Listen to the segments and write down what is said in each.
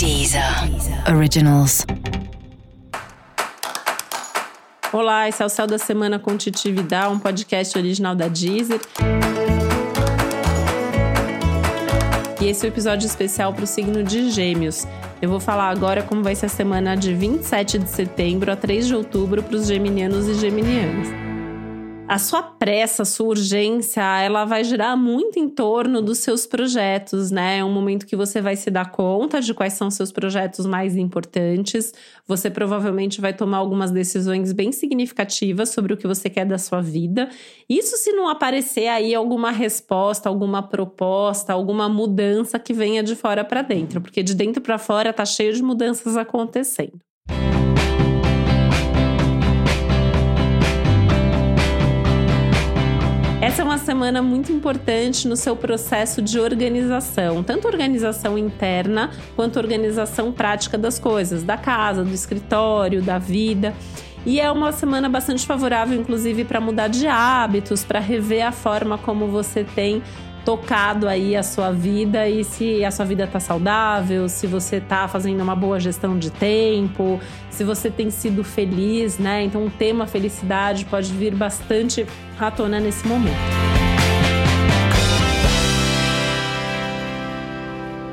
Deezer Originals. Olá, esse é o Céu da Semana com Vidal, um podcast original da Deezer. E esse é o um episódio especial para o signo de Gêmeos. Eu vou falar agora como vai ser a semana de 27 de setembro a 3 de outubro para os geminianos e geminianas a sua pressa, a sua urgência, ela vai girar muito em torno dos seus projetos, né? É um momento que você vai se dar conta de quais são seus projetos mais importantes. Você provavelmente vai tomar algumas decisões bem significativas sobre o que você quer da sua vida. Isso se não aparecer aí alguma resposta, alguma proposta, alguma mudança que venha de fora para dentro, porque de dentro para fora tá cheio de mudanças acontecendo. Essa é uma semana muito importante no seu processo de organização, tanto organização interna quanto organização prática das coisas, da casa, do escritório, da vida. E é uma semana bastante favorável, inclusive, para mudar de hábitos, para rever a forma como você tem tocado aí a sua vida e se a sua vida tá saudável, se você tá fazendo uma boa gestão de tempo, se você tem sido feliz, né? Então o tema felicidade pode vir bastante à tona nesse momento.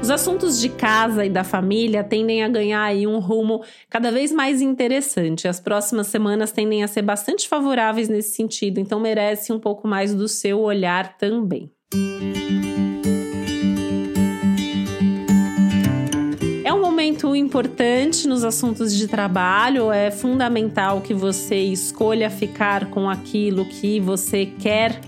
Os assuntos de casa e da família tendem a ganhar aí um rumo cada vez mais interessante. As próximas semanas tendem a ser bastante favoráveis nesse sentido, então merece um pouco mais do seu olhar também. É um momento importante nos assuntos de trabalho, é fundamental que você escolha ficar com aquilo que você quer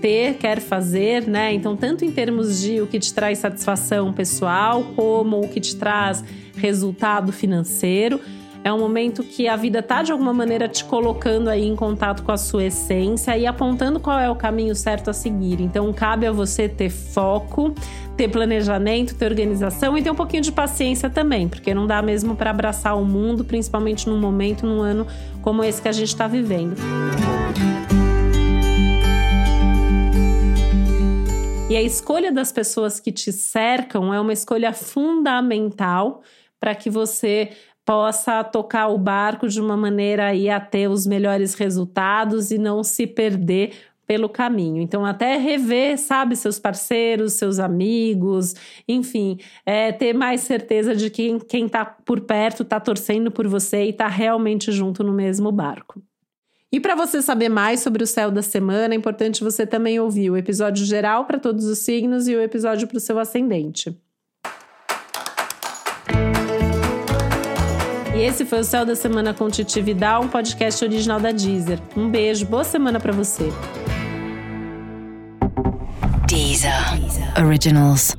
ter, quer fazer, né? Então, tanto em termos de o que te traz satisfação pessoal, como o que te traz resultado financeiro. É um momento que a vida tá de alguma maneira te colocando aí em contato com a sua essência e apontando qual é o caminho certo a seguir. Então cabe a você ter foco, ter planejamento, ter organização e ter um pouquinho de paciência também, porque não dá mesmo para abraçar o mundo, principalmente num momento, num ano como esse que a gente está vivendo. E a escolha das pessoas que te cercam é uma escolha fundamental para que você possa tocar o barco de uma maneira aí a ter os melhores resultados e não se perder pelo caminho. Então, até rever, sabe, seus parceiros, seus amigos, enfim, é, ter mais certeza de que quem está por perto está torcendo por você e está realmente junto no mesmo barco. E para você saber mais sobre o céu da semana, é importante você também ouvir o episódio geral para todos os signos e o episódio para o seu ascendente. Esse foi o Céu da Semana com Titi Vidal, um podcast original da Deezer. Um beijo, boa semana para você. Deezer. Deezer. Originals.